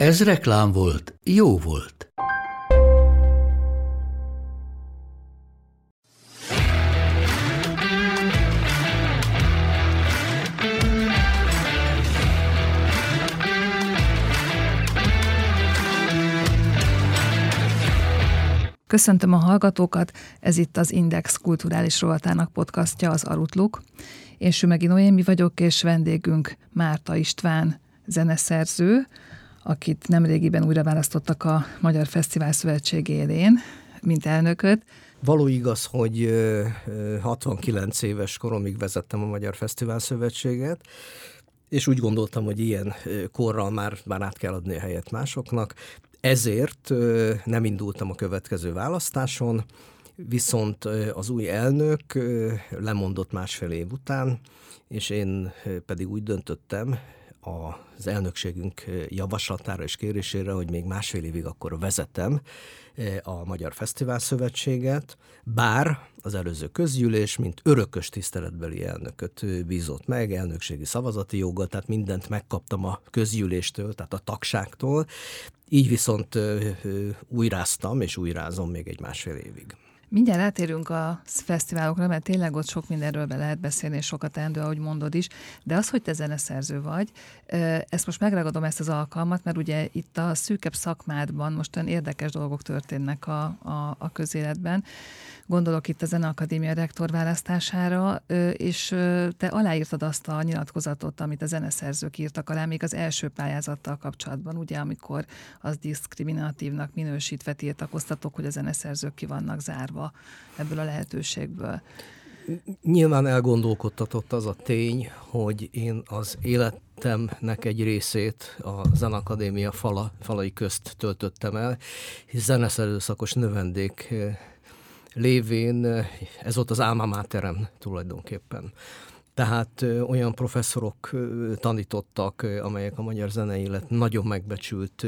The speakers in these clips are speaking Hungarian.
Ez reklám volt, jó volt. Köszöntöm a hallgatókat, ez itt az Index kulturális rovatának podcastja, az Arutluk. Én Sümegi Noémi vagyok, és vendégünk Márta István, zeneszerző, akit nemrégiben újra választottak a Magyar Fesztivál Szövetség élén, mint elnököt. Való igaz, hogy 69 éves koromig vezettem a Magyar Fesztivál Szövetséget, és úgy gondoltam, hogy ilyen korral már, már át kell adni a helyet másoknak. Ezért nem indultam a következő választáson, viszont az új elnök lemondott másfél év után, és én pedig úgy döntöttem, az elnökségünk javaslatára és kérésére, hogy még másfél évig akkor vezetem a Magyar Fesztivál Szövetséget, bár az előző közgyűlés, mint örökös tiszteletbeli elnököt bízott meg, elnökségi szavazati joga, tehát mindent megkaptam a közgyűléstől, tehát a tagságtól, így viszont újráztam, és újrázom még egy másfél évig. Mindjárt átérünk a fesztiválokra, mert tényleg ott sok mindenről be lehet beszélni, és sokat teendő, ahogy mondod is, de az, hogy te zeneszerző vagy, ezt most megragadom ezt az alkalmat, mert ugye itt a szűkebb szakmádban mostan érdekes dolgok történnek a, a, a közéletben. Gondolok itt a Zeneakadémia rektor választására, és te aláírtad azt a nyilatkozatot, amit a zeneszerzők írtak alá, még az első pályázattal kapcsolatban, ugye, amikor az diszkriminatívnak minősítve tiltakoztatok, hogy a zeneszerzők ki vannak zárva ebből a lehetőségből. Nyilván elgondolkodtatott az a tény, hogy én az életemnek egy részét a Zenakadémia fala, falai közt töltöttem el, hisz zeneszerző szakos növendék lévén ez volt az álma máterem tulajdonképpen. Tehát olyan professzorok tanítottak, amelyek a magyar zenei élet nagyon megbecsült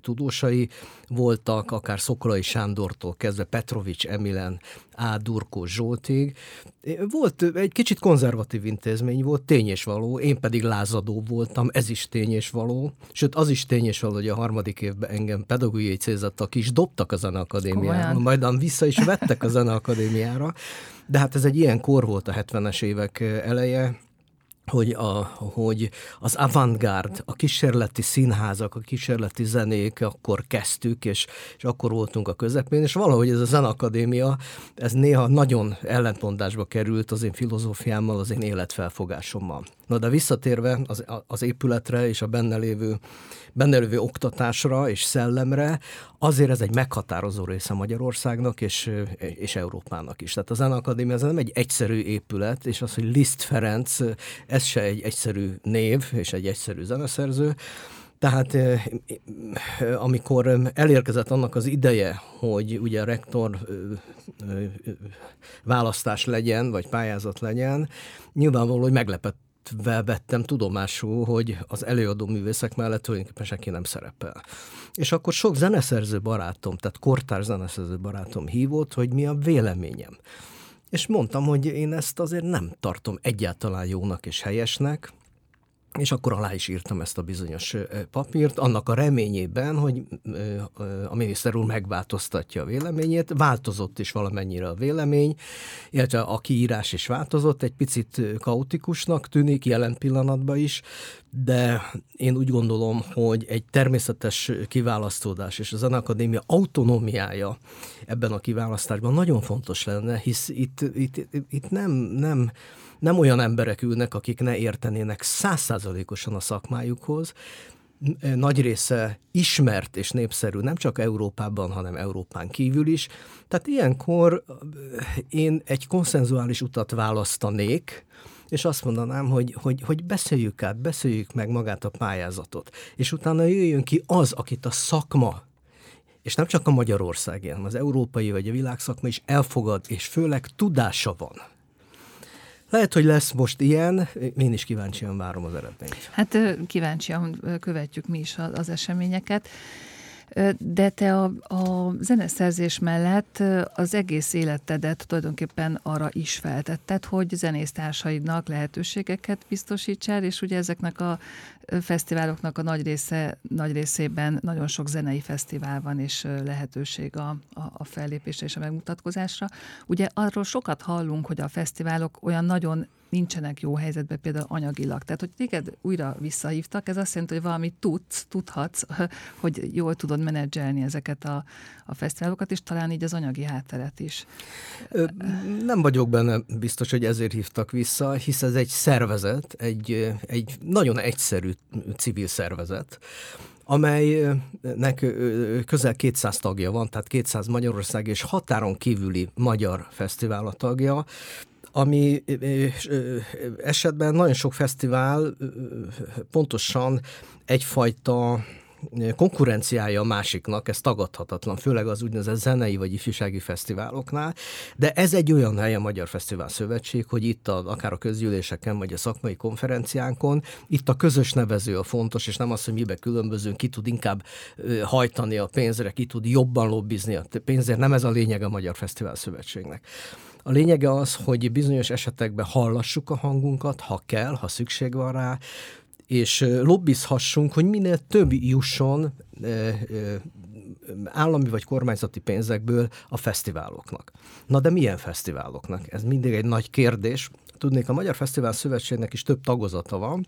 tudósai voltak, akár Szokolai Sándortól kezdve Petrovics Emilen, A. Durkó Zsoltig. Volt egy kicsit konzervatív intézmény volt, tény és való, én pedig lázadó voltam, ez is tény és való. Sőt, az is tény és való, hogy a harmadik évben engem pedagógiai célzattak is dobtak a Zeneakadémiára, majd vissza is vettek a Zeneakadémiára. De hát ez egy ilyen kor volt a 70-es évek eleje, hogy, a, hogy az avantgárd, a kísérleti színházak, a kísérleti zenék, akkor kezdtük, és, és akkor voltunk a közepén, és valahogy ez a zenakadémia, ez néha nagyon ellentmondásba került az én filozófiámmal, az én életfelfogásommal. Na de visszatérve az, az épületre és a benne lévő, benne lévő oktatásra és szellemre, azért ez egy meghatározó része Magyarországnak és, és Európának is. Tehát a Zenakadémia ez nem egy egyszerű épület, és az, hogy Liszt Ferenc, ez se egy egyszerű név és egy egyszerű zeneszerző, tehát amikor elérkezett annak az ideje, hogy ugye rektor választás legyen, vagy pályázat legyen, nyilvánvaló, hogy meglepett vettem tudomásul, hogy az előadó művészek mellett tulajdonképpen senki nem szerepel. És akkor sok zeneszerző barátom, tehát kortárs zeneszerző barátom hívott, hogy mi a véleményem. És mondtam, hogy én ezt azért nem tartom egyáltalán jónak és helyesnek, és akkor alá is írtam ezt a bizonyos papírt, annak a reményében, hogy a miniszter úr megváltoztatja a véleményét. Változott is valamennyire a vélemény, illetve a kiírás is változott, egy picit kaotikusnak tűnik jelen pillanatban is, de én úgy gondolom, hogy egy természetes kiválasztódás és a Zeneakadémia autonómiája ebben a kiválasztásban nagyon fontos lenne, hisz itt, itt, itt nem, nem nem olyan emberek ülnek, akik ne értenének százszázalékosan a szakmájukhoz, nagy része ismert és népszerű, nem csak Európában, hanem Európán kívül is. Tehát ilyenkor én egy konszenzuális utat választanék, és azt mondanám, hogy, hogy, hogy beszéljük át, beszéljük meg magát a pályázatot, és utána jöjjön ki az, akit a szakma és nem csak a Magyarország, hanem az európai vagy a világszakma is elfogad, és főleg tudása van. Lehet, hogy lesz most ilyen, én is kíváncsian várom az eredményt. Hát kíváncsian követjük mi is az eseményeket. De te a, a zeneszerzés mellett az egész életedet tulajdonképpen arra is feltetted, hogy zenésztársaidnak lehetőségeket biztosítsál, és ugye ezeknek a fesztiváloknak a nagy, része, nagy részében nagyon sok zenei fesztivál van, és lehetőség a, a, a fellépésre és a megmutatkozásra. Ugye arról sokat hallunk, hogy a fesztiválok olyan nagyon nincsenek jó helyzetben például anyagilag. Tehát, hogy téged újra visszahívtak, ez azt jelenti, hogy valamit tudsz, tudhatsz, hogy jól tudod menedzselni ezeket a, a fesztiválokat, és talán így az anyagi hátteret is. Nem vagyok benne biztos, hogy ezért hívtak vissza, hisz ez egy szervezet, egy, egy nagyon egyszerű civil szervezet, amelynek közel 200 tagja van, tehát 200 Magyarország és határon kívüli magyar fesztivál a tagja, ami esetben nagyon sok fesztivál pontosan egyfajta konkurenciája a másiknak, ez tagadhatatlan, főleg az úgynevezett zenei vagy ifjúsági fesztiváloknál, de ez egy olyan hely a Magyar Fesztivál Szövetség, hogy itt a, akár a közgyűléseken, vagy a szakmai konferenciánkon, itt a közös nevező a fontos, és nem az, hogy mibe különbözünk, ki tud inkább hajtani a pénzre, ki tud jobban lobbizni a pénzért, nem ez a lényeg a Magyar Fesztivál Szövetségnek. A lényege az, hogy bizonyos esetekben hallassuk a hangunkat, ha kell, ha szükség van rá, és lobbizhassunk, hogy minél több jusson állami vagy kormányzati pénzekből a fesztiváloknak. Na de milyen fesztiváloknak? Ez mindig egy nagy kérdés. Tudnék, a Magyar Fesztivál Szövetségnek is több tagozata van,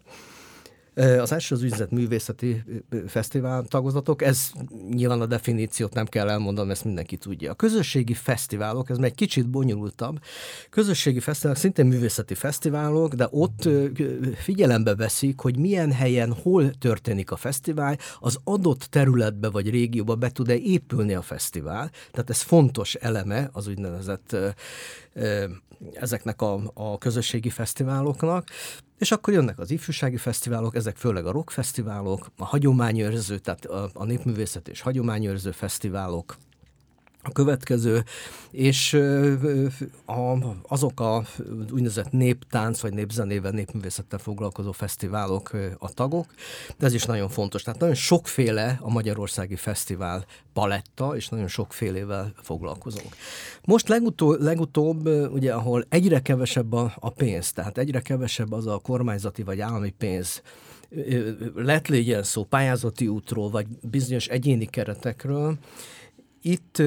az első az ügyzet művészeti fesztivál tagozatok, ez nyilván a definíciót nem kell elmondanom, ezt mindenki tudja. A közösségi fesztiválok, ez meg egy kicsit bonyolultabb. Közösségi fesztiválok szintén művészeti fesztiválok, de ott figyelembe veszik, hogy milyen helyen, hol történik a fesztivál, az adott területbe vagy régióba be tud-e épülni a fesztivál. Tehát ez fontos eleme az úgynevezett ezeknek a, a közösségi fesztiváloknak. És akkor jönnek az ifjúsági fesztiválok, ezek főleg a rockfesztiválok, a hagyományőrző, tehát a, a népművészet és hagyományőrző fesztiválok, a következő, és azok a úgynevezett néptánc, vagy népzenével, népművészettel foglalkozó fesztiválok a tagok, de ez is nagyon fontos. Tehát nagyon sokféle a Magyarországi Fesztivál paletta, és nagyon sokfélével foglalkozunk. Most legutó, legutóbb, ugye, ahol egyre kevesebb a, a pénz, tehát egyre kevesebb az a kormányzati vagy állami pénz, lett legyen szó pályázati útról, vagy bizonyos egyéni keretekről, itt,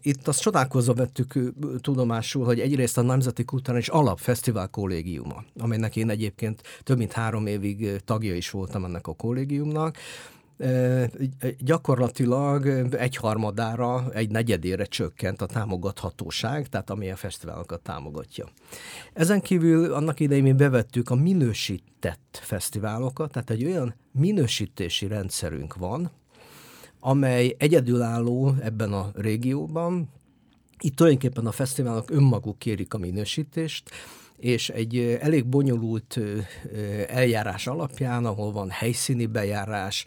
itt azt csodálkozva vettük tudomásul, hogy egyrészt a Nemzeti Kulturális Alapfesztivál kollégiuma, amelynek én egyébként több mint három évig tagja is voltam ennek a kollégiumnak, gyakorlatilag egyharmadára, egy negyedére csökkent a támogathatóság, tehát ami a fesztiválokat támogatja. Ezen kívül annak idején mi bevettük a minősített fesztiválokat, tehát egy olyan minősítési rendszerünk van, amely egyedülálló ebben a régióban. Itt tulajdonképpen a fesztiválok önmaguk kérik a minősítést, és egy elég bonyolult eljárás alapján, ahol van helyszíni bejárás,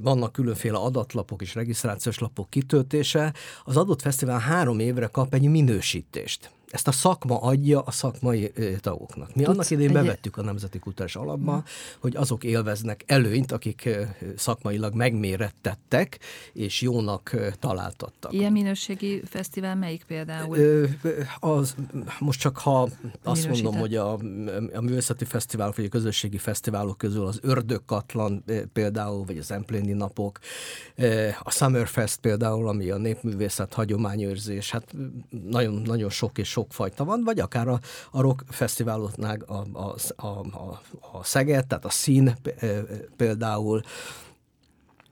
vannak különféle adatlapok és regisztrációs lapok kitöltése, az adott fesztivál három évre kap egy minősítést ezt a szakma adja a szakmai tagoknak. Mi Tudsz annak idén bevettük a Nemzeti Kutatás Alapba, Na. hogy azok élveznek előnyt, akik szakmailag megmérettettek, és jónak találtattak. Ilyen minőségi fesztivál melyik például? Az, most csak ha azt mondom, hogy a, a művészeti fesztivál, vagy a közösségi fesztiválok közül az Ördögkatlan például, vagy az Empléni Napok, a Summerfest például, ami a népművészet hagyományőrzés, hát nagyon, nagyon sok és sokfajta van, vagy akár a, a rock fesztiváloknál a, a, a, a Szeged, tehát a szín például,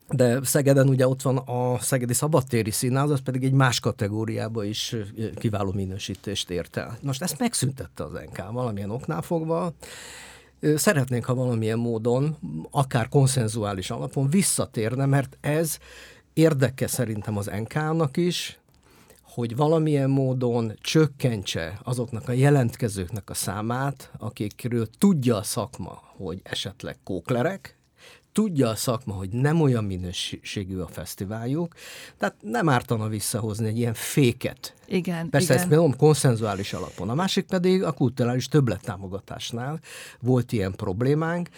de Szegeden ugye ott van a Szegedi Szabadtéri Színház, az pedig egy más kategóriába is kiváló minősítést ért el. Most ezt megszüntette az NK valamilyen oknál fogva, Szeretnénk, ha valamilyen módon, akár konszenzuális alapon visszatérne, mert ez érdeke szerintem az NK-nak is, hogy valamilyen módon csökkentse azoknak a jelentkezőknek a számát, akikről tudja a szakma, hogy esetleg kóklerek, tudja a szakma, hogy nem olyan minőségű a fesztiváljuk, tehát nem ártana visszahozni egy ilyen féket. Igen, Persze igen. ezt mondom konszenzuális alapon. A másik pedig a kulturális többlettámogatásnál volt ilyen problémánk,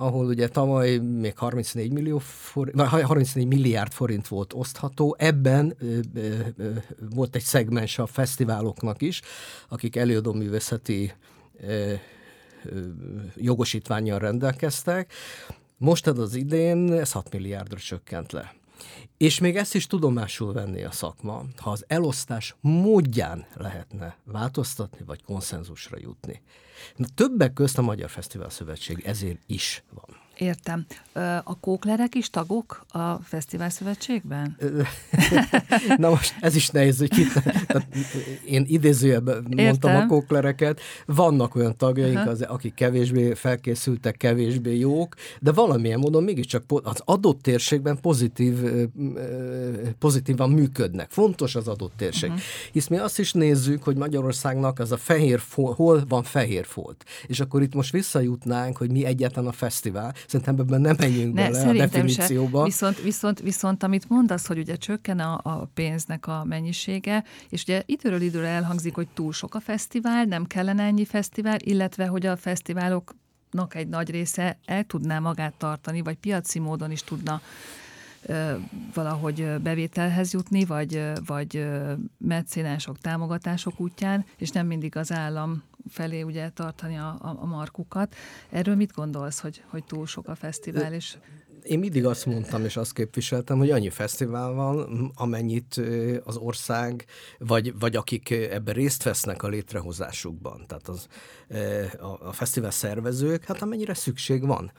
ahol ugye tavaly még 34, millió forint, vagy 34 milliárd forint volt osztható, ebben ö, ö, ö, volt egy szegmens a fesztiváloknak is, akik előadó művészeti ö, ö, jogosítványjal rendelkeztek. Most az idén ez 6 milliárdra csökkent le. És még ezt is tudomásul venni a szakma, ha az elosztás módján lehetne változtatni, vagy konszenzusra jutni. Na, többek közt a Magyar Fesztivál Szövetség ezért is van. Értem. A kóklerek is tagok a Fesztivál Szövetségben? Na most ez is nehéz, hogy kit, én idézőjebben mondtam a kóklereket, vannak olyan tagjaink, az, akik kevésbé felkészültek, kevésbé jók, de valamilyen módon mégiscsak az adott térségben pozitív, pozitívan működnek. Fontos az adott térség. Uh-huh. Hisz mi azt is nézzük, hogy Magyarországnak az a fehér folt, hol van fehér folt. És akkor itt most visszajutnánk, hogy mi egyetlen a fesztivál, Szerintem ebben nem menjünk ne, bele a definícióba. Se. Viszont, viszont, viszont amit mondasz, hogy ugye csökken a, a pénznek a mennyisége, és ugye időről időre elhangzik, hogy túl sok a fesztivál, nem kellene ennyi fesztivál, illetve hogy a fesztiválok egy nagy része el tudná magát tartani, vagy piaci módon is tudna valahogy bevételhez jutni, vagy, vagy meccénások, támogatások útján, és nem mindig az állam felé ugye tartani a, a, a markukat. Erről mit gondolsz, hogy, hogy túl sok a fesztivál? És... Én mindig azt mondtam, és azt képviseltem, hogy annyi fesztivál van, amennyit az ország, vagy, vagy akik ebben részt vesznek a létrehozásukban, tehát az, a, a fesztivál szervezők, hát amennyire szükség van.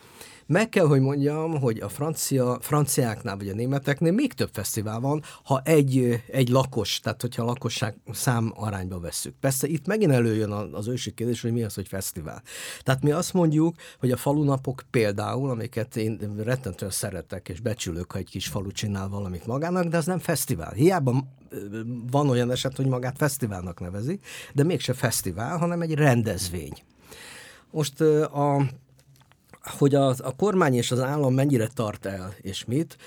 Meg kell, hogy mondjam, hogy a francia, franciáknál vagy a németeknél még több fesztivál van, ha egy, egy lakos, tehát hogyha a lakosság szám arányba vesszük. Persze itt megint előjön az ősi kérdés, hogy mi az, hogy fesztivál. Tehát mi azt mondjuk, hogy a falunapok például, amiket én rettentően szeretek és becsülök, ha egy kis falu csinál valamit magának, de az nem fesztivál. Hiába van olyan eset, hogy magát fesztiválnak nevezi, de mégse fesztivál, hanem egy rendezvény. Most a hogy a, a kormány és az állam mennyire tart el, és mit,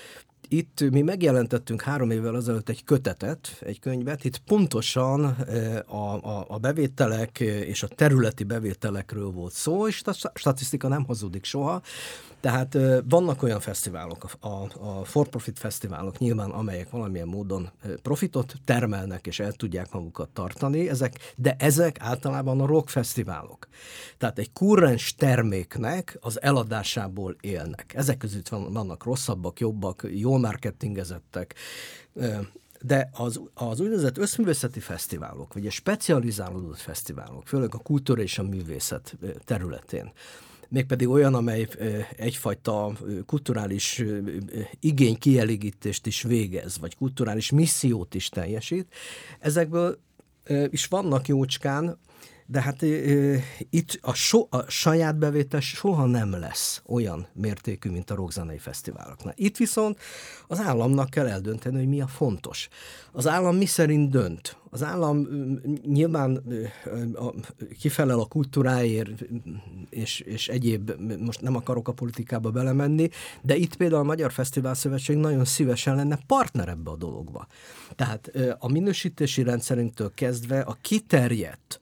itt mi megjelentettünk három évvel azelőtt egy kötetet, egy könyvet, itt pontosan a, a, a bevételek és a területi bevételekről volt szó, és a statisztika nem hazudik soha, tehát vannak olyan fesztiválok, a, a, for-profit fesztiválok nyilván, amelyek valamilyen módon profitot termelnek és el tudják magukat tartani, ezek, de ezek általában a rock fesztiválok. Tehát egy kurrens terméknek az eladásából élnek. Ezek között van, vannak rosszabbak, jobbak, jól marketingezettek, de az, az úgynevezett összművészeti fesztiválok, vagy a specializálódott fesztiválok, főleg a kultúra és a művészet területén, mégpedig olyan, amely egyfajta kulturális igény kielégítést is végez, vagy kulturális missziót is teljesít. Ezekből is vannak jócskán, de hát e, itt a, so, a saját bevétel soha nem lesz olyan mértékű, mint a rockzenei fesztiváloknál. Itt viszont az államnak kell eldönteni, hogy mi a fontos. Az állam mi szerint dönt? Az állam nyilván kifelel a kultúráért, és, és egyéb, most nem akarok a politikába belemenni, de itt például a Magyar Fesztivál Szövetség nagyon szívesen lenne partner ebbe a dologba. Tehát a minősítési rendszerünktől kezdve a kiterjedt,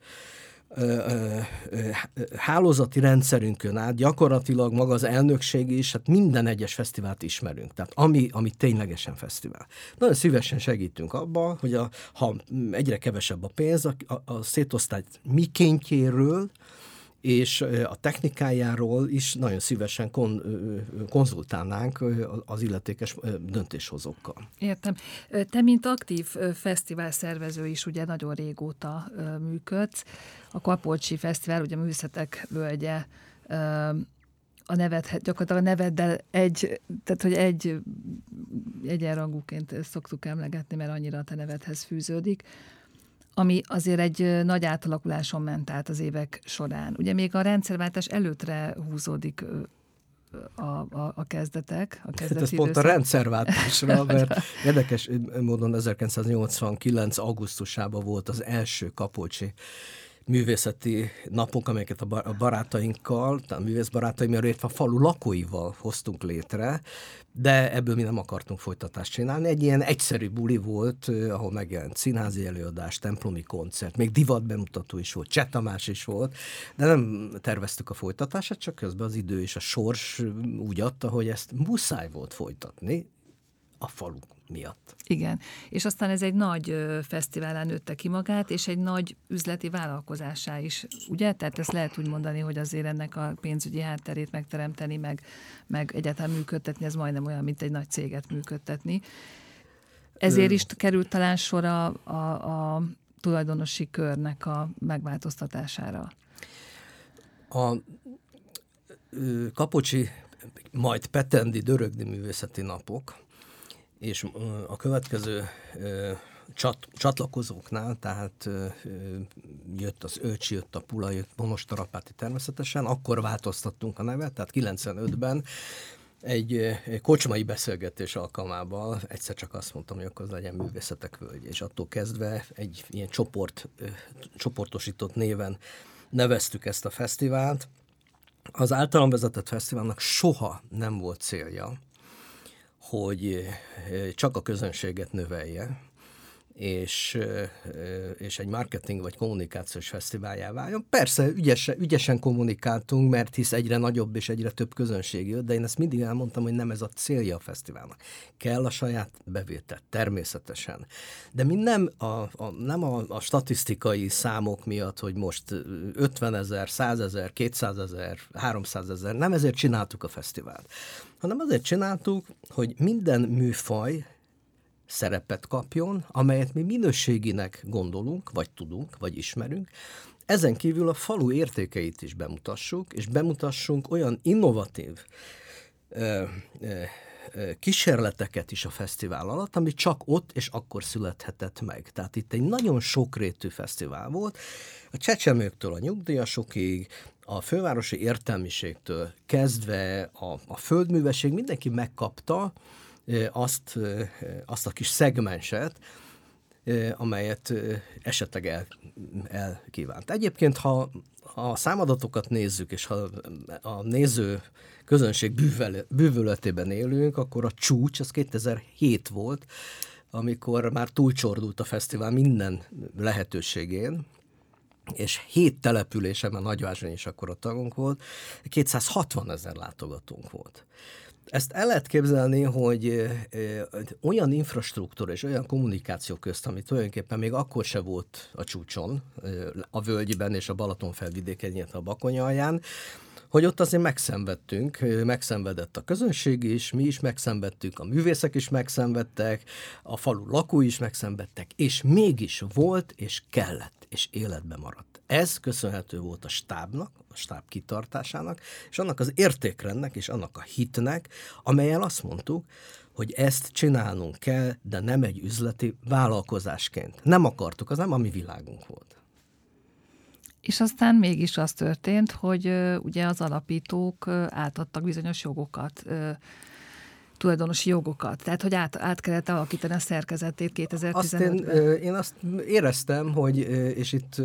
hálózati rendszerünkön át gyakorlatilag maga az elnökség is, hát minden egyes fesztivált ismerünk, tehát ami, ami ténylegesen fesztivál. Nagyon szívesen segítünk abban, hogy a, ha egyre kevesebb a pénz, a, a, szétosztály mikéntjéről, és a technikájáról is nagyon szívesen kon, konzultálnánk az illetékes döntéshozókkal. Értem. Te, mint aktív fesztivál szervező is ugye nagyon régóta működsz. A Kapolcsi Fesztivál, ugye a Művészetek Völgye a nevet, gyakorlatilag a neveddel egy, tehát hogy egy egyenrangúként szoktuk emlegetni, mert annyira a te nevedhez fűződik ami azért egy nagy átalakuláson ment át az évek során. Ugye még a rendszerváltás előttre húzódik a, a, a kezdetek. A hát ez pont a rendszerváltásra, mert érdekes módon 1989. augusztusában volt az első Kapolcsi művészeti napok, amelyeket a barátainkkal, a művészbarátaimmal, illetve a falu lakóival hoztunk létre, de ebből mi nem akartunk folytatást csinálni. Egy ilyen egyszerű buli volt, ahol megjelent színházi előadás, templomi koncert, még divat bemutató is volt, Csetamás is volt, de nem terveztük a folytatását, csak közben az idő és a sors úgy adta, hogy ezt muszáj volt folytatni a falu miatt. Igen, és aztán ez egy nagy fesztiválán nőtte ki magát, és egy nagy üzleti vállalkozásá is, ugye? Tehát ezt lehet úgy mondani, hogy azért ennek a pénzügyi hátterét megteremteni, meg, meg egyáltalán működtetni, ez majdnem olyan, mint egy nagy céget működtetni. Ezért is került talán sor a, a, a tulajdonosi körnek a megváltoztatására. A Kapocsi, majd Petendi Dörögdi Művészeti Napok és a következő csat, csatlakozóknál, tehát jött az Öcsi, jött a Pula, jött Monostarapáti természetesen, akkor változtattunk a nevet, tehát 95-ben egy kocsmai beszélgetés alkalmával egyszer csak azt mondtam, hogy akkor az legyen művészetek völgy, és attól kezdve egy ilyen csoport, csoportosított néven neveztük ezt a fesztivált. Az általam vezetett fesztiválnak soha nem volt célja, hogy csak a közönséget növelje, és, és egy marketing vagy kommunikációs fesztiváljá váljon. Persze ügyesen, ügyesen kommunikáltunk, mert hisz egyre nagyobb és egyre több közönség jött, de én ezt mindig elmondtam, hogy nem ez a célja a fesztiválnak. Kell a saját bevétel, természetesen. De mi nem a, a, nem a, a statisztikai számok miatt, hogy most 50 ezer, 100 ezer, 200 ezer, 300 ezer, nem ezért csináltuk a fesztivált, hanem azért csináltuk, hogy minden műfaj szerepet kapjon, amelyet mi minőséginek gondolunk, vagy tudunk, vagy ismerünk. Ezen kívül a falu értékeit is bemutassuk, és bemutassunk olyan innovatív ö, ö, kísérleteket is a fesztivál alatt, ami csak ott és akkor születhetett meg. Tehát itt egy nagyon sokrétű fesztivál volt, a csecsemőktől a nyugdíjasokig, a fővárosi értelmiségtől kezdve a, a földművesség, mindenki megkapta azt, azt a kis szegmenset, amelyet esetleg el, elkívánt. Egyébként, ha a számadatokat nézzük, és ha a néző közönség bűvel, bűvöletében élünk, akkor a csúcs az 2007 volt, amikor már túlcsordult a fesztivál minden lehetőségén, és hét településen, mert Nagyvázsony is akkor a tagunk volt, 260 ezer látogatónk volt. Ezt el lehet képzelni, hogy olyan infrastruktúra és olyan kommunikáció közt, ami tulajdonképpen még akkor se volt a csúcson, a völgyben és a Balaton felvidéken, illetve a Bakonyalján, hogy ott azért megszenvedtünk, megszenvedett a közönség is, mi is megszenvedtünk, a művészek is megszenvedtek, a falu lakói is megszenvedtek, és mégis volt és kellett, és életbe maradt. Ez köszönhető volt a stábnak, a stáb kitartásának, és annak az értékrendnek, és annak a hitnek, amelyel azt mondtuk, hogy ezt csinálnunk kell, de nem egy üzleti vállalkozásként. Nem akartuk, az nem a mi világunk volt. És aztán mégis az történt, hogy ugye az alapítók átadtak bizonyos jogokat, tulajdonosi jogokat. Tehát, hogy át, át kellett alakítani a szerkezetét 2015-ben. Azt én, én azt éreztem, hogy, és itt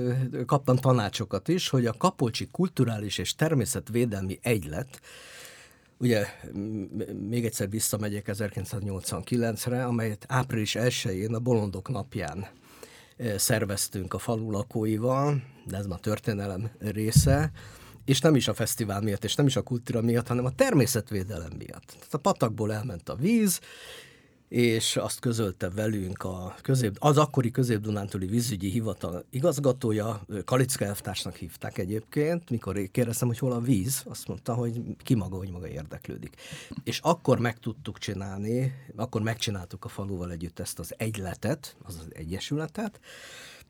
kaptam tanácsokat is, hogy a Kapolcsi Kulturális és Természetvédelmi Egylet, Ugye még egyszer visszamegyek 1989-re, amelyet április 1-én a Bolondok napján szerveztünk a falu lakóival, de ez ma történelem része, és nem is a fesztivál miatt, és nem is a kultúra miatt, hanem a természetvédelem miatt. Tehát a patakból elment a víz, és azt közölte velünk a közép, az akkori közép-dunántúli vízügyi hivatal igazgatója, Kalicka elvtársnak hívták egyébként, mikor kérdeztem, hogy hol a víz, azt mondta, hogy ki maga, hogy maga érdeklődik. És akkor meg tudtuk csinálni, akkor megcsináltuk a faluval együtt ezt az egyletet, az az egyesületet,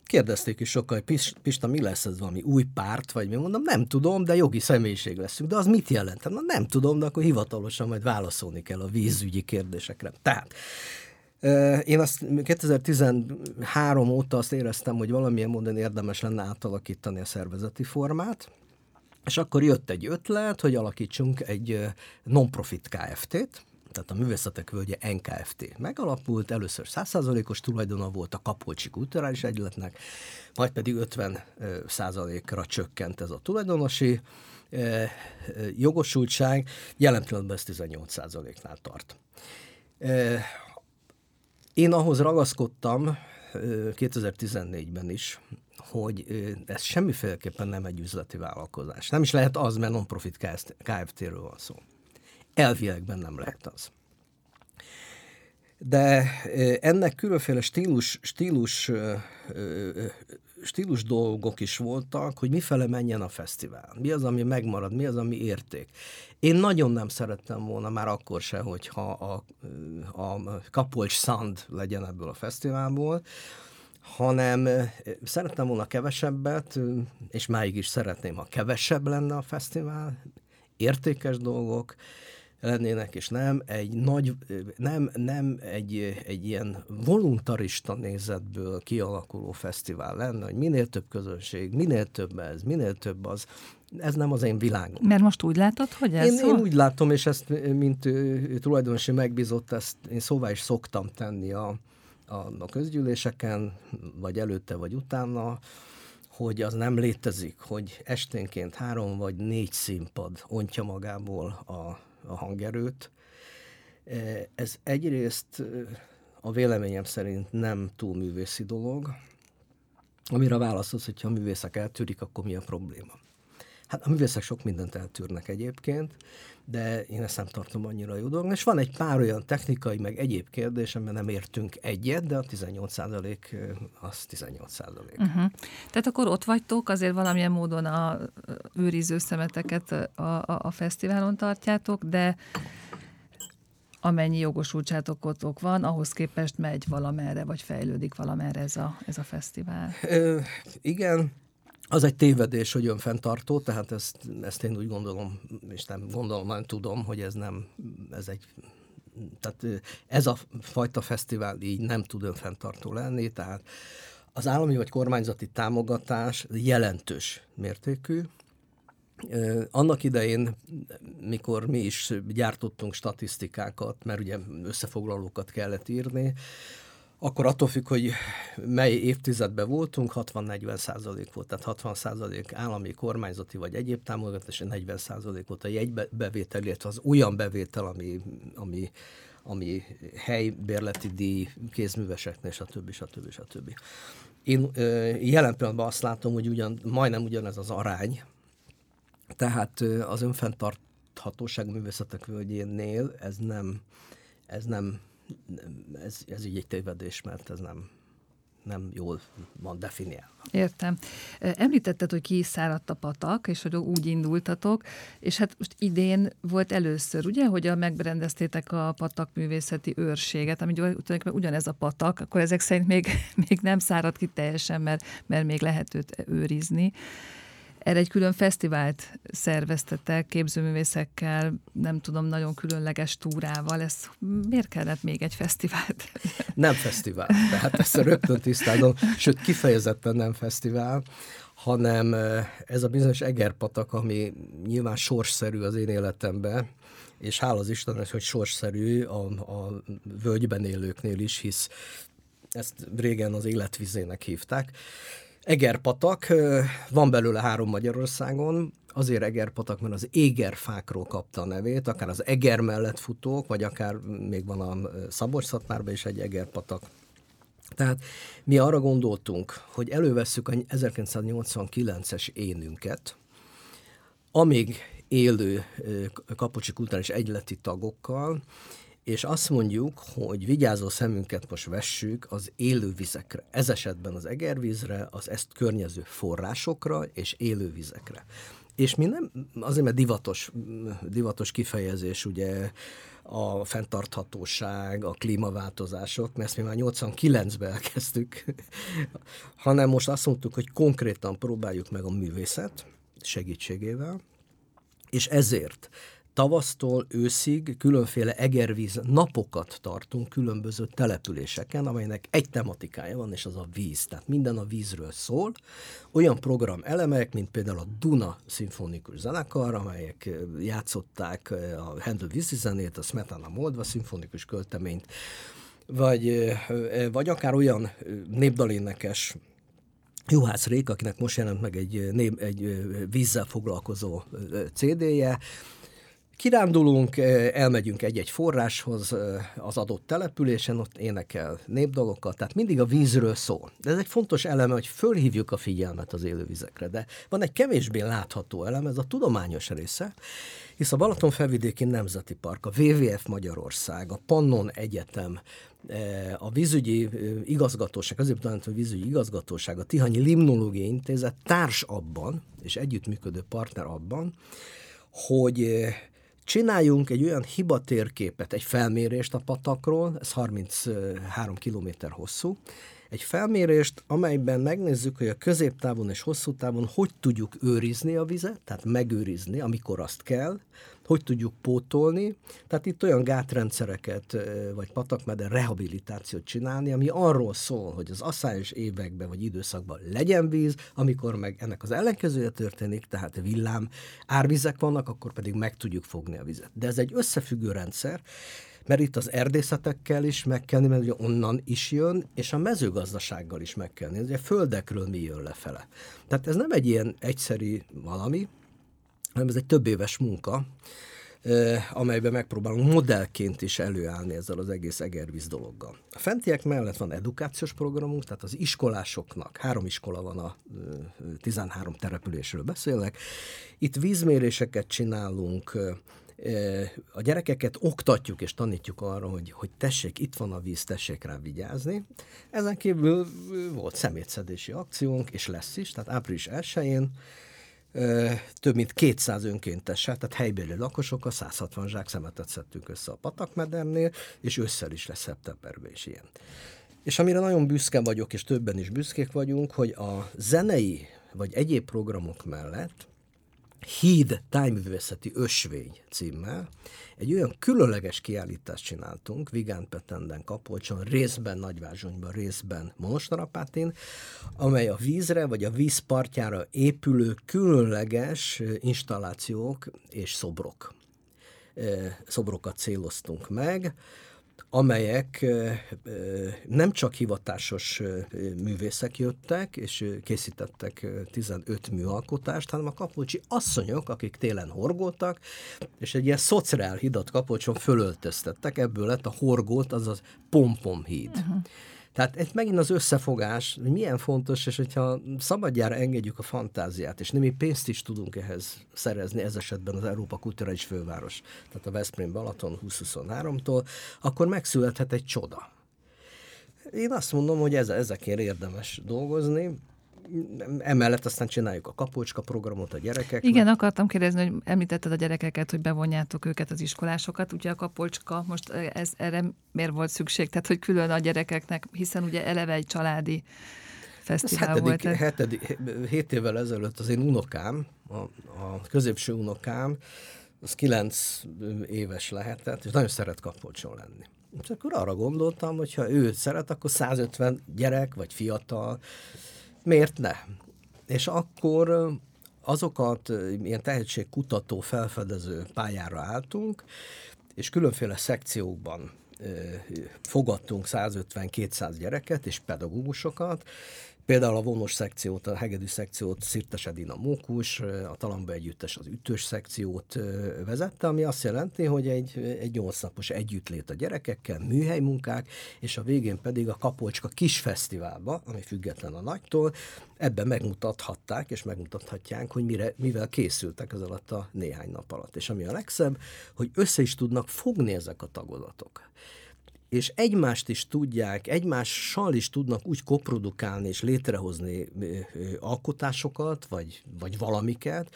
Kérdezték is sokkal, Pista, mi lesz ez valami új párt, vagy mi mondom, nem tudom, de jogi személyiség leszünk. De az mit jelent? Na nem tudom, de akkor hivatalosan majd válaszolni kell a vízügyi kérdésekre. Tehát én azt 2013 óta azt éreztem, hogy valamilyen módon érdemes lenne átalakítani a szervezeti formát, és akkor jött egy ötlet, hogy alakítsunk egy non-profit KFT-t, tehát a Művészetek Völgye NKFT megalapult, először 100%-os tulajdona volt a Kapolcsi Kulturális Egyletnek, majd pedig 50 százalékra csökkent ez a tulajdonosi jogosultság, jelen pillanatban ez 18 százaléknál tart. Én ahhoz ragaszkodtam 2014-ben is, hogy ez semmiféleképpen nem egy üzleti vállalkozás. Nem is lehet az, mert non-profit KFT-ről van szó. Elviekben nem lehet az. De ennek különféle stílus, stílus, stílus dolgok is voltak, hogy mifele menjen a fesztivál. Mi az, ami megmarad, mi az, ami érték. Én nagyon nem szerettem volna már akkor se, hogyha a, a Kapolcs Sand legyen ebből a fesztiválból, hanem szerettem volna kevesebbet, és máig is szeretném, ha kevesebb lenne a fesztivál, értékes dolgok, lennének, és nem egy nagy, nem, nem egy, egy ilyen voluntarista nézetből kialakuló fesztivál lenne, hogy minél több közönség, minél több ez, minél több az, ez nem az én világom. Mert most úgy látod, hogy ez én, én úgy látom, és ezt, mint tulajdonosi megbízott, ezt én szóvá is szoktam tenni a, a, a közgyűléseken, vagy előtte, vagy utána, hogy az nem létezik, hogy esténként három vagy négy színpad ontja magából a, a hangerőt. Ez egyrészt a véleményem szerint nem túl művészi dolog, amire válasz az, hogyha a művészek eltűrik, akkor mi a probléma? Hát a művészek sok mindent eltűrnek egyébként, de én ezt nem tartom annyira jó dolog. És van egy pár olyan technikai, meg egyéb kérdés, amiben nem értünk egyet, de a 18 százalék az 18 százalék. Uh-huh. Tehát akkor ott vagytok, azért valamilyen módon a őriző szemeteket a, a, a fesztiválon tartjátok, de amennyi jogosultsátokotok van, ahhoz képest megy valamerre, vagy fejlődik valamerre ez a, ez a fesztivál. Ö, igen, az egy tévedés, hogy önfenntartó, tehát ezt, ezt én úgy gondolom, és nem gondolom, nem tudom, hogy ez nem, ez egy tehát ez a fajta fesztivál így nem tud önfenntartó lenni, tehát az állami vagy kormányzati támogatás jelentős mértékű. Annak idején, mikor mi is gyártottunk statisztikákat, mert ugye összefoglalókat kellett írni, akkor attól függ, hogy mely évtizedben voltunk, 60-40 százalék volt, tehát 60 százalék állami, kormányzati vagy egyéb támogatás, 40 százalék volt a jegybevétel, illetve az olyan bevétel, ami, ami, ami helybérleti díj, kézműveseknél, stb. stb. stb. Én jelen pillanatban azt látom, hogy ugyan, majdnem ugyanez az arány, tehát az önfenntarthatóság művészetek völgyénél ez nem, ez nem ez, ez így egy tévedés, mert ez nem, nem jól van definiálva. Értem. Említetted, hogy kiszáradt a patak, és hogy úgy indultatok, és hát most idén volt először, ugye, hogy a megrendeztétek a patak művészeti őrséget, ami tulajdonképpen ugyanez a patak, akkor ezek szerint még, még nem száradt ki teljesen, mert, mert még lehet őt őrizni. Erre egy külön fesztivált szerveztetek képzőművészekkel, nem tudom, nagyon különleges túrával. Ez miért kellett még egy fesztivált? Nem fesztivál, tehát ezt rögtön tisztázom, sőt kifejezetten nem fesztivál, hanem ez a bizonyos egerpatak, ami nyilván sorsszerű az én életemben, és hála az Istennek, hogy sorsszerű a, a völgyben élőknél is, hisz ezt régen az életvizének hívták. Egerpatak, van belőle három Magyarországon, azért egerpatak, mert az égerfákról kapta a nevét, akár az eger mellett futók, vagy akár még van a szabolcs is egy egerpatak. Tehát mi arra gondoltunk, hogy elővesszük a 1989-es énünket, amíg élő Kapocsi Kulturális Egyleti tagokkal, és azt mondjuk, hogy vigyázó szemünket most vessük az élővizekre. Ez esetben az egervízre, az ezt környező forrásokra és élővizekre. És mi nem, azért mert divatos, divatos kifejezés ugye a fenntarthatóság, a klímaváltozások, mert ezt mi már 89-ben elkezdtük, hanem most azt mondtuk, hogy konkrétan próbáljuk meg a művészet segítségével, és ezért tavasztól őszig különféle egervíz napokat tartunk különböző településeken, amelynek egy tematikája van, és az a víz. Tehát minden a vízről szól. Olyan program elemek, mint például a Duna Szimfonikus Zenekar, amelyek játszották a Handel vízi zenét, a Smetana Moldva szimfonikus költeményt, vagy, vagy akár olyan népdalénekes Juhász Rék, akinek most jelent meg egy, egy vízzel foglalkozó CD-je, Kirándulunk, elmegyünk egy-egy forráshoz az adott településen, ott énekel népdalokat, tehát mindig a vízről szól. De ez egy fontos eleme, hogy fölhívjuk a figyelmet az élővizekre. De van egy kevésbé látható elem, ez a tudományos része, hisz a Balaton felvidéki Nemzeti Park, a WWF Magyarország, a Pannon Egyetem, a vízügyi igazgatóság, azért a vízügyi igazgatóság, a Tihanyi Limnológiai Intézet társ abban, és együttműködő partner abban, hogy Csináljunk egy olyan hibatérképet, egy felmérést a patakról, ez 33 km hosszú, egy felmérést, amelyben megnézzük, hogy a középtávon és hosszú távon hogy tudjuk őrizni a vizet, tehát megőrizni, amikor azt kell, hogy tudjuk pótolni. Tehát itt olyan gátrendszereket, vagy patakmeder rehabilitációt csinálni, ami arról szól, hogy az asszályos években vagy időszakban legyen víz, amikor meg ennek az ellenkezője történik, tehát villám árvizek vannak, akkor pedig meg tudjuk fogni a vizet. De ez egy összefüggő rendszer, mert itt az erdészetekkel is meg kell nézni, mert ugye onnan is jön, és a mezőgazdasággal is meg kell nézni, a földekről mi jön lefele. Tehát ez nem egy ilyen egyszerű valami, hanem ez egy több éves munka, amelyben megpróbálunk modellként is előállni ezzel az egész egervíz dologgal. A fentiek mellett van edukációs programunk, tehát az iskolásoknak, három iskola van a 13 településről beszélnek, itt vízméréseket csinálunk, a gyerekeket oktatjuk és tanítjuk arra, hogy, hogy tessék, itt van a víz, tessék rá vigyázni. Ezen kívül volt szemétszedési akciónk, és lesz is, tehát április 1-én több mint 200 önkéntessel, tehát helybéli lakosokkal 160 zsák szemetet szedtünk össze a patakmedernél, és ősszel is lesz szeptemberben is ilyen. És amire nagyon büszke vagyok, és többen is büszkék vagyunk, hogy a zenei vagy egyéb programok mellett Híd tájművészeti ösvény címmel egy olyan különleges kiállítást csináltunk Vigán Petenden, Kapolcson, részben Nagyvázsonyban, részben Monostorapátin, amely a vízre vagy a vízpartjára épülő különleges installációk és szobrok. Szobrokat céloztunk meg, amelyek nem csak hivatásos művészek jöttek, és készítettek 15 műalkotást, hanem a kapocsi asszonyok, akik télen horgoltak, és egy ilyen szociál hidat kapocson fölöltöztettek, ebből lett a horgolt, azaz pompom híd. Uh-huh. Tehát ez megint az összefogás, hogy milyen fontos, és hogyha szabadjára engedjük a fantáziát, és némi pénzt is tudunk ehhez szerezni, ez esetben az Európa Kulturális Főváros, tehát a Veszprém Balaton 2023-tól, akkor megszülethet egy csoda. Én azt mondom, hogy ez, ezekért érdemes dolgozni, emellett aztán csináljuk a kapocska programot a gyerekek. Igen, akartam kérdezni, hogy említetted a gyerekeket, hogy bevonjátok őket, az iskolásokat. Ugye a kapocska, most ez, erre miért volt szükség? Tehát, hogy külön a gyerekeknek, hiszen ugye eleve egy családi fesztivál hetedik, volt. Hetedik, hét évvel ezelőtt az én unokám, a, a középső unokám, az kilenc éves lehetett, és nagyon szeret kapolcson lenni. És akkor arra gondoltam, hogy ha ő szeret, akkor 150 gyerek, vagy fiatal, miért ne? És akkor azokat ilyen tehetségkutató, felfedező pályára álltunk, és különféle szekciókban fogadtunk 150-200 gyereket és pedagógusokat, Például a vonós szekciót, a hegedű szekciót Szirtes Edina Mókus, a Talamba Együttes az ütős szekciót vezette, ami azt jelenti, hogy egy, egy 8 napos együttlét a gyerekekkel, műhelymunkák, és a végén pedig a Kapolcska kis fesztiválba, ami független a nagytól, ebben megmutathatták, és megmutathatják, hogy mire, mivel készültek ez alatt a néhány nap alatt. És ami a legszebb, hogy össze is tudnak fogni ezek a tagozatok és egymást is tudják, egymással is tudnak úgy koprodukálni és létrehozni alkotásokat, vagy, vagy valamiket,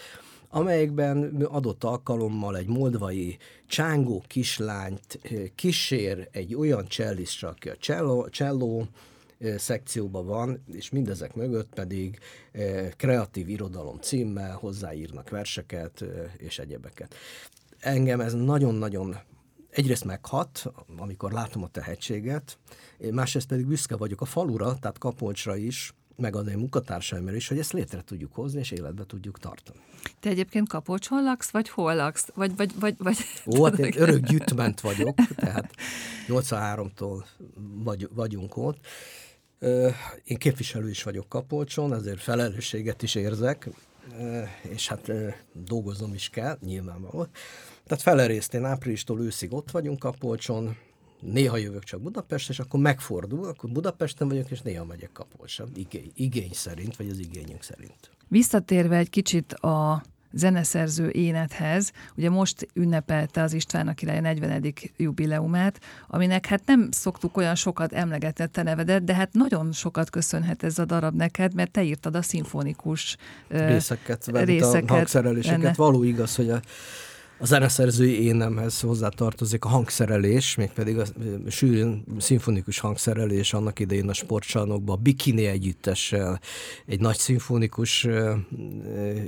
amelyekben adott alkalommal egy moldvai csángó kislányt kísér egy olyan csellistra, aki a cselló, cselló szekcióban van, és mindezek mögött pedig kreatív irodalom címmel hozzáírnak verseket és egyebeket. Engem ez nagyon-nagyon egyrészt meghat, amikor látom a tehetséget, másrészt pedig büszke vagyok a falura, tehát Kapolcsra is, megadni a munkatársaimra is, hogy ezt létre tudjuk hozni, és életbe tudjuk tartani. Te egyébként Kapolcson laksz, vagy hol laksz? Vagy, vagy, vagy, vagy, Ó, hát én örök gyűjtment vagyok, tehát 83-tól vagy, vagyunk ott. Én képviselő is vagyok Kapolcson, ezért felelősséget is érzek, és hát dolgozom is kell, nyilvánvaló. Tehát felerészt én áprilistól őszig ott vagyunk Kapolcson, néha jövök csak Budapest, és akkor megfordul, akkor Budapesten vagyok, és néha megyek Kapolcsa, igény, igény szerint, vagy az igényünk szerint. Visszatérve egy kicsit a zeneszerző énethez. Ugye most ünnepelte az István király 40. jubileumát, aminek hát nem szoktuk olyan sokat emlegetni a nevedet, de hát nagyon sokat köszönhet ez a darab neked, mert te írtad a szimfonikus részeket, részeket a hangszereléseket. Benne. Való igaz, hogy a a zeneszerzői énemhez hozzátartozik a hangszerelés, mégpedig a sűrűn szimfonikus hangszerelés annak idején a sportcsarnokban, a Bikini együttessel egy nagy szimfonikus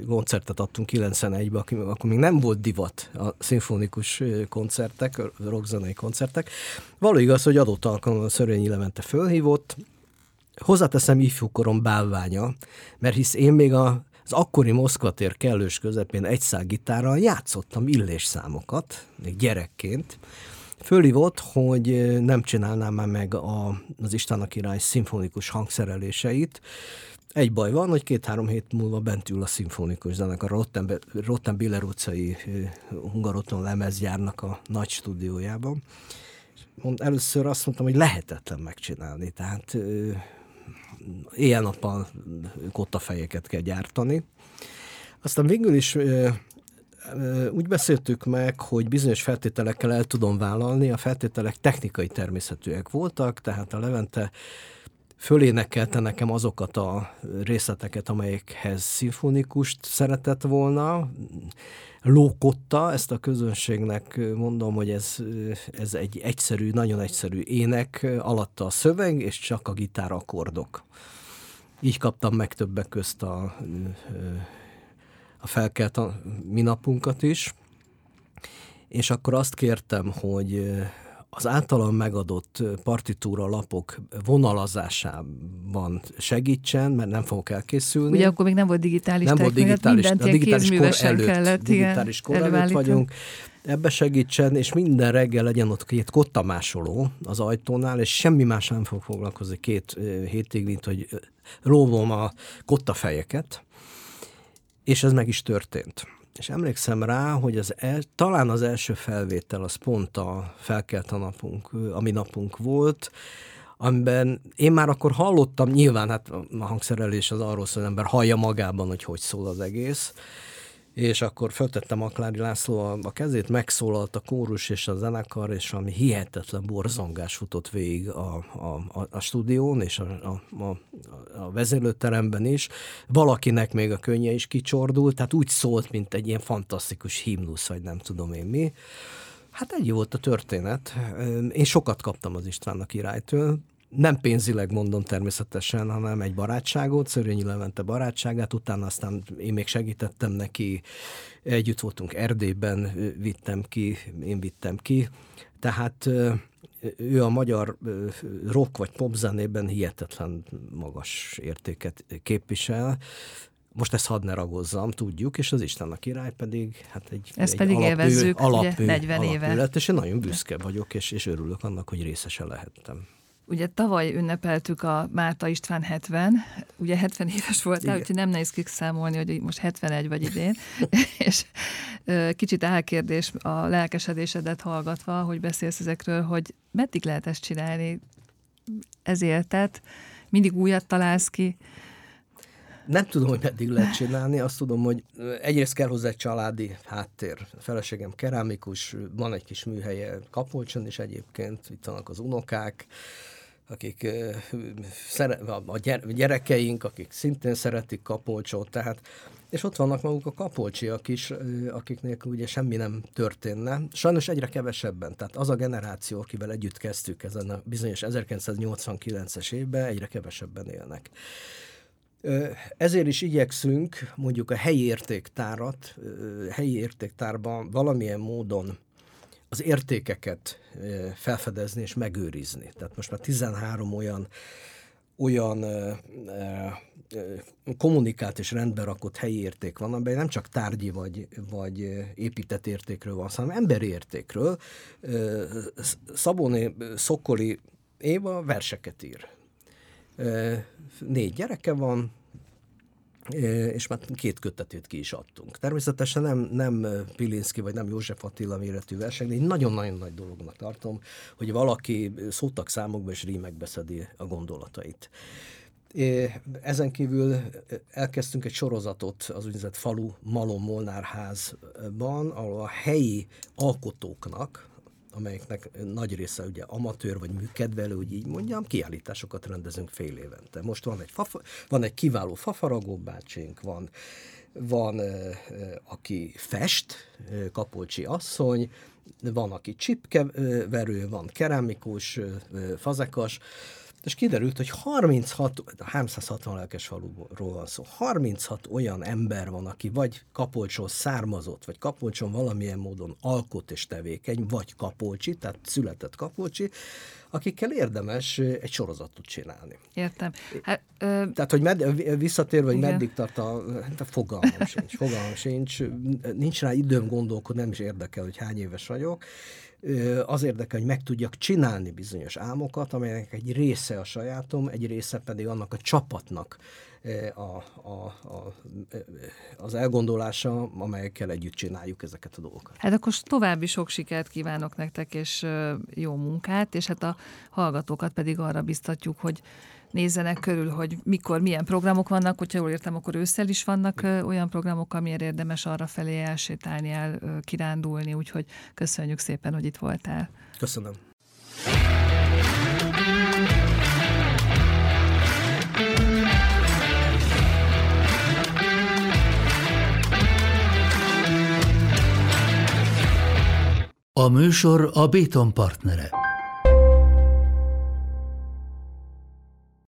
koncertet adtunk 91-ben, akkor még nem volt divat a szimfonikus koncertek, rockzenei koncertek. Való igaz, hogy adott alkalommal Szörényi Levente fölhívott, Hozzáteszem ifjúkorom bálványa, mert hisz én még a az akkori Moszkvatér kellős közepén egy gitárral játszottam illés számokat, még gyerekként. Fölhívott, hogy nem csinálnám már meg a, az Istának király szimfonikus hangszereléseit, egy baj van, hogy két-három hét múlva bent ül a szimfonikus zenekar, a Rotten, Rotten Biller utcai Hungaroton lemezgyárnak a nagy stúdiójában. Először azt mondtam, hogy lehetetlen megcsinálni, tehát éjjel-nappal kottafejeket kell gyártani. Aztán végül is úgy beszéltük meg, hogy bizonyos feltételekkel el tudom vállalni, a feltételek technikai természetűek voltak, tehát a Levente fölénekelte nekem azokat a részleteket, amelyekhez szimfonikust szeretett volna, lókotta ezt a közönségnek, mondom, hogy ez, ez egy egyszerű, nagyon egyszerű ének, alatta a szöveg, és csak a gitár akkordok. Így kaptam meg többek közt a, a felkelt a minapunkat is, és akkor azt kértem, hogy az általam megadott partitúra lapok vonalazásában segítsen, mert nem fogok elkészülni. Ugye akkor még nem volt digitális Nem volt digitális, a digitális kor előtt, kellett, digitális kor előtt vagyunk. Ebbe segítsen, és minden reggel legyen ott két kottamásoló az ajtónál, és semmi más nem fog foglalkozni két hétig, mint hogy lóvom a kottafejeket. És ez meg is történt és emlékszem rá, hogy az el, talán az első felvétel az pont a felkelt a napunk, a mi napunk volt, amiben én már akkor hallottam, nyilván hát a hangszerelés az arról szól, hogy ember hallja magában, hogy hogy szól az egész, és akkor föltettem Aklári László a, kezét, megszólalt a kórus és a zenekar, és ami hihetetlen borzongás futott végig a, a, a, a stúdión és a, a, a, a vezérlőteremben is. Valakinek még a könnye is kicsordult, tehát úgy szólt, mint egy ilyen fantasztikus himnusz, vagy nem tudom én mi. Hát egy volt a történet. Én sokat kaptam az Istvánnak királytől, nem pénzileg mondom természetesen, hanem egy barátságot, Szörényi Levente barátságát, utána aztán én még segítettem neki, együtt voltunk Erdélyben, vittem ki, én vittem ki, tehát ő a magyar rock vagy pop zenében hihetetlen magas értéket képvisel, most ezt hadd ne ragozzam, tudjuk, és az Isten a király pedig hát egy, ezt egy pedig alapő, élvezzük, alapő, ugye, 40 alapő éve. Lett, és én nagyon büszke vagyok, és, és örülök annak, hogy részese lehettem. Ugye tavaly ünnepeltük a Márta István 70, ugye 70 éves voltál, úgyhogy nem nehéz számolni, hogy most 71 vagy idén, és kicsit elkérdés a lelkesedésedet hallgatva, hogy beszélsz ezekről, hogy meddig lehet ezt csinálni, ezért, tehát mindig újat találsz ki, nem tudom, hogy meddig lehet csinálni, azt tudom, hogy egyrészt kell hozzá egy családi háttér. A feleségem kerámikus, van egy kis műhelye Kapolcson is egyébként, itt vannak az unokák, akik a gyerekeink, akik szintén szeretik Kapolcsot, tehát és ott vannak maguk a kapolcsiak is, akiknél ugye semmi nem történne. Sajnos egyre kevesebben, tehát az a generáció, akivel együtt kezdtük ezen a bizonyos 1989-es évben, egyre kevesebben élnek. Ezért is igyekszünk mondjuk a helyi értéktárat, helyi értéktárban valamilyen módon az értékeket felfedezni és megőrizni. Tehát most már 13 olyan olyan ö, ö, kommunikált és rendbe rakott helyi érték van, amely nem csak tárgyi vagy, vagy épített értékről van, hanem emberi értékről. Szabóné Szokoli Éva verseket ír. Négy gyereke van, és már két kötetét ki is adtunk. Természetesen nem, nem Pilinszki vagy nem József Attila méretű verseny, de én nagyon-nagyon nagy dolognak tartom, hogy valaki szótak számokba és rímekbe szedi a gondolatait. Ezen kívül elkezdtünk egy sorozatot az úgynevezett falu Malom Molnár házban, ahol a helyi alkotóknak, amelyeknek nagy része ugye amatőr vagy műkedvelő, hogy így mondjam, kiállításokat rendezünk fél évente. Most van egy, fafa, van egy kiváló fafaragó bácsink, van, van aki fest, Kapolcsi asszony, van, aki csipkeverő, van keramikus, fazekas, és kiderült, hogy 36, 360 lelkes faluról van szó, 36 olyan ember van, aki vagy Kapolcson származott, vagy Kapolcson valamilyen módon alkot és tevékeny, vagy Kapolcsi, tehát született Kapolcsi, akikkel érdemes egy sorozatot csinálni. Értem. Hát, ö... Tehát, hogy med, visszatérve, hogy meddig tart a, hát a fogalmam sincs, fogalmam sincs, nincs rá időm gondolkodni, nem is érdekel, hogy hány éves vagyok, az érdekel, hogy meg tudjak csinálni bizonyos álmokat, amelyek egy része a sajátom, egy része pedig annak a csapatnak a, a, a, az elgondolása, amelyekkel együtt csináljuk ezeket a dolgokat. Hát akkor további sok sikert kívánok nektek, és jó munkát, és hát a hallgatókat pedig arra biztatjuk, hogy nézzenek körül, hogy mikor milyen programok vannak, hogyha jól értem, akkor ősszel is vannak olyan programok, amiért érdemes arra felé elsétálni, el kirándulni, úgyhogy köszönjük szépen, hogy itt voltál. Köszönöm. A műsor a Béton partnere.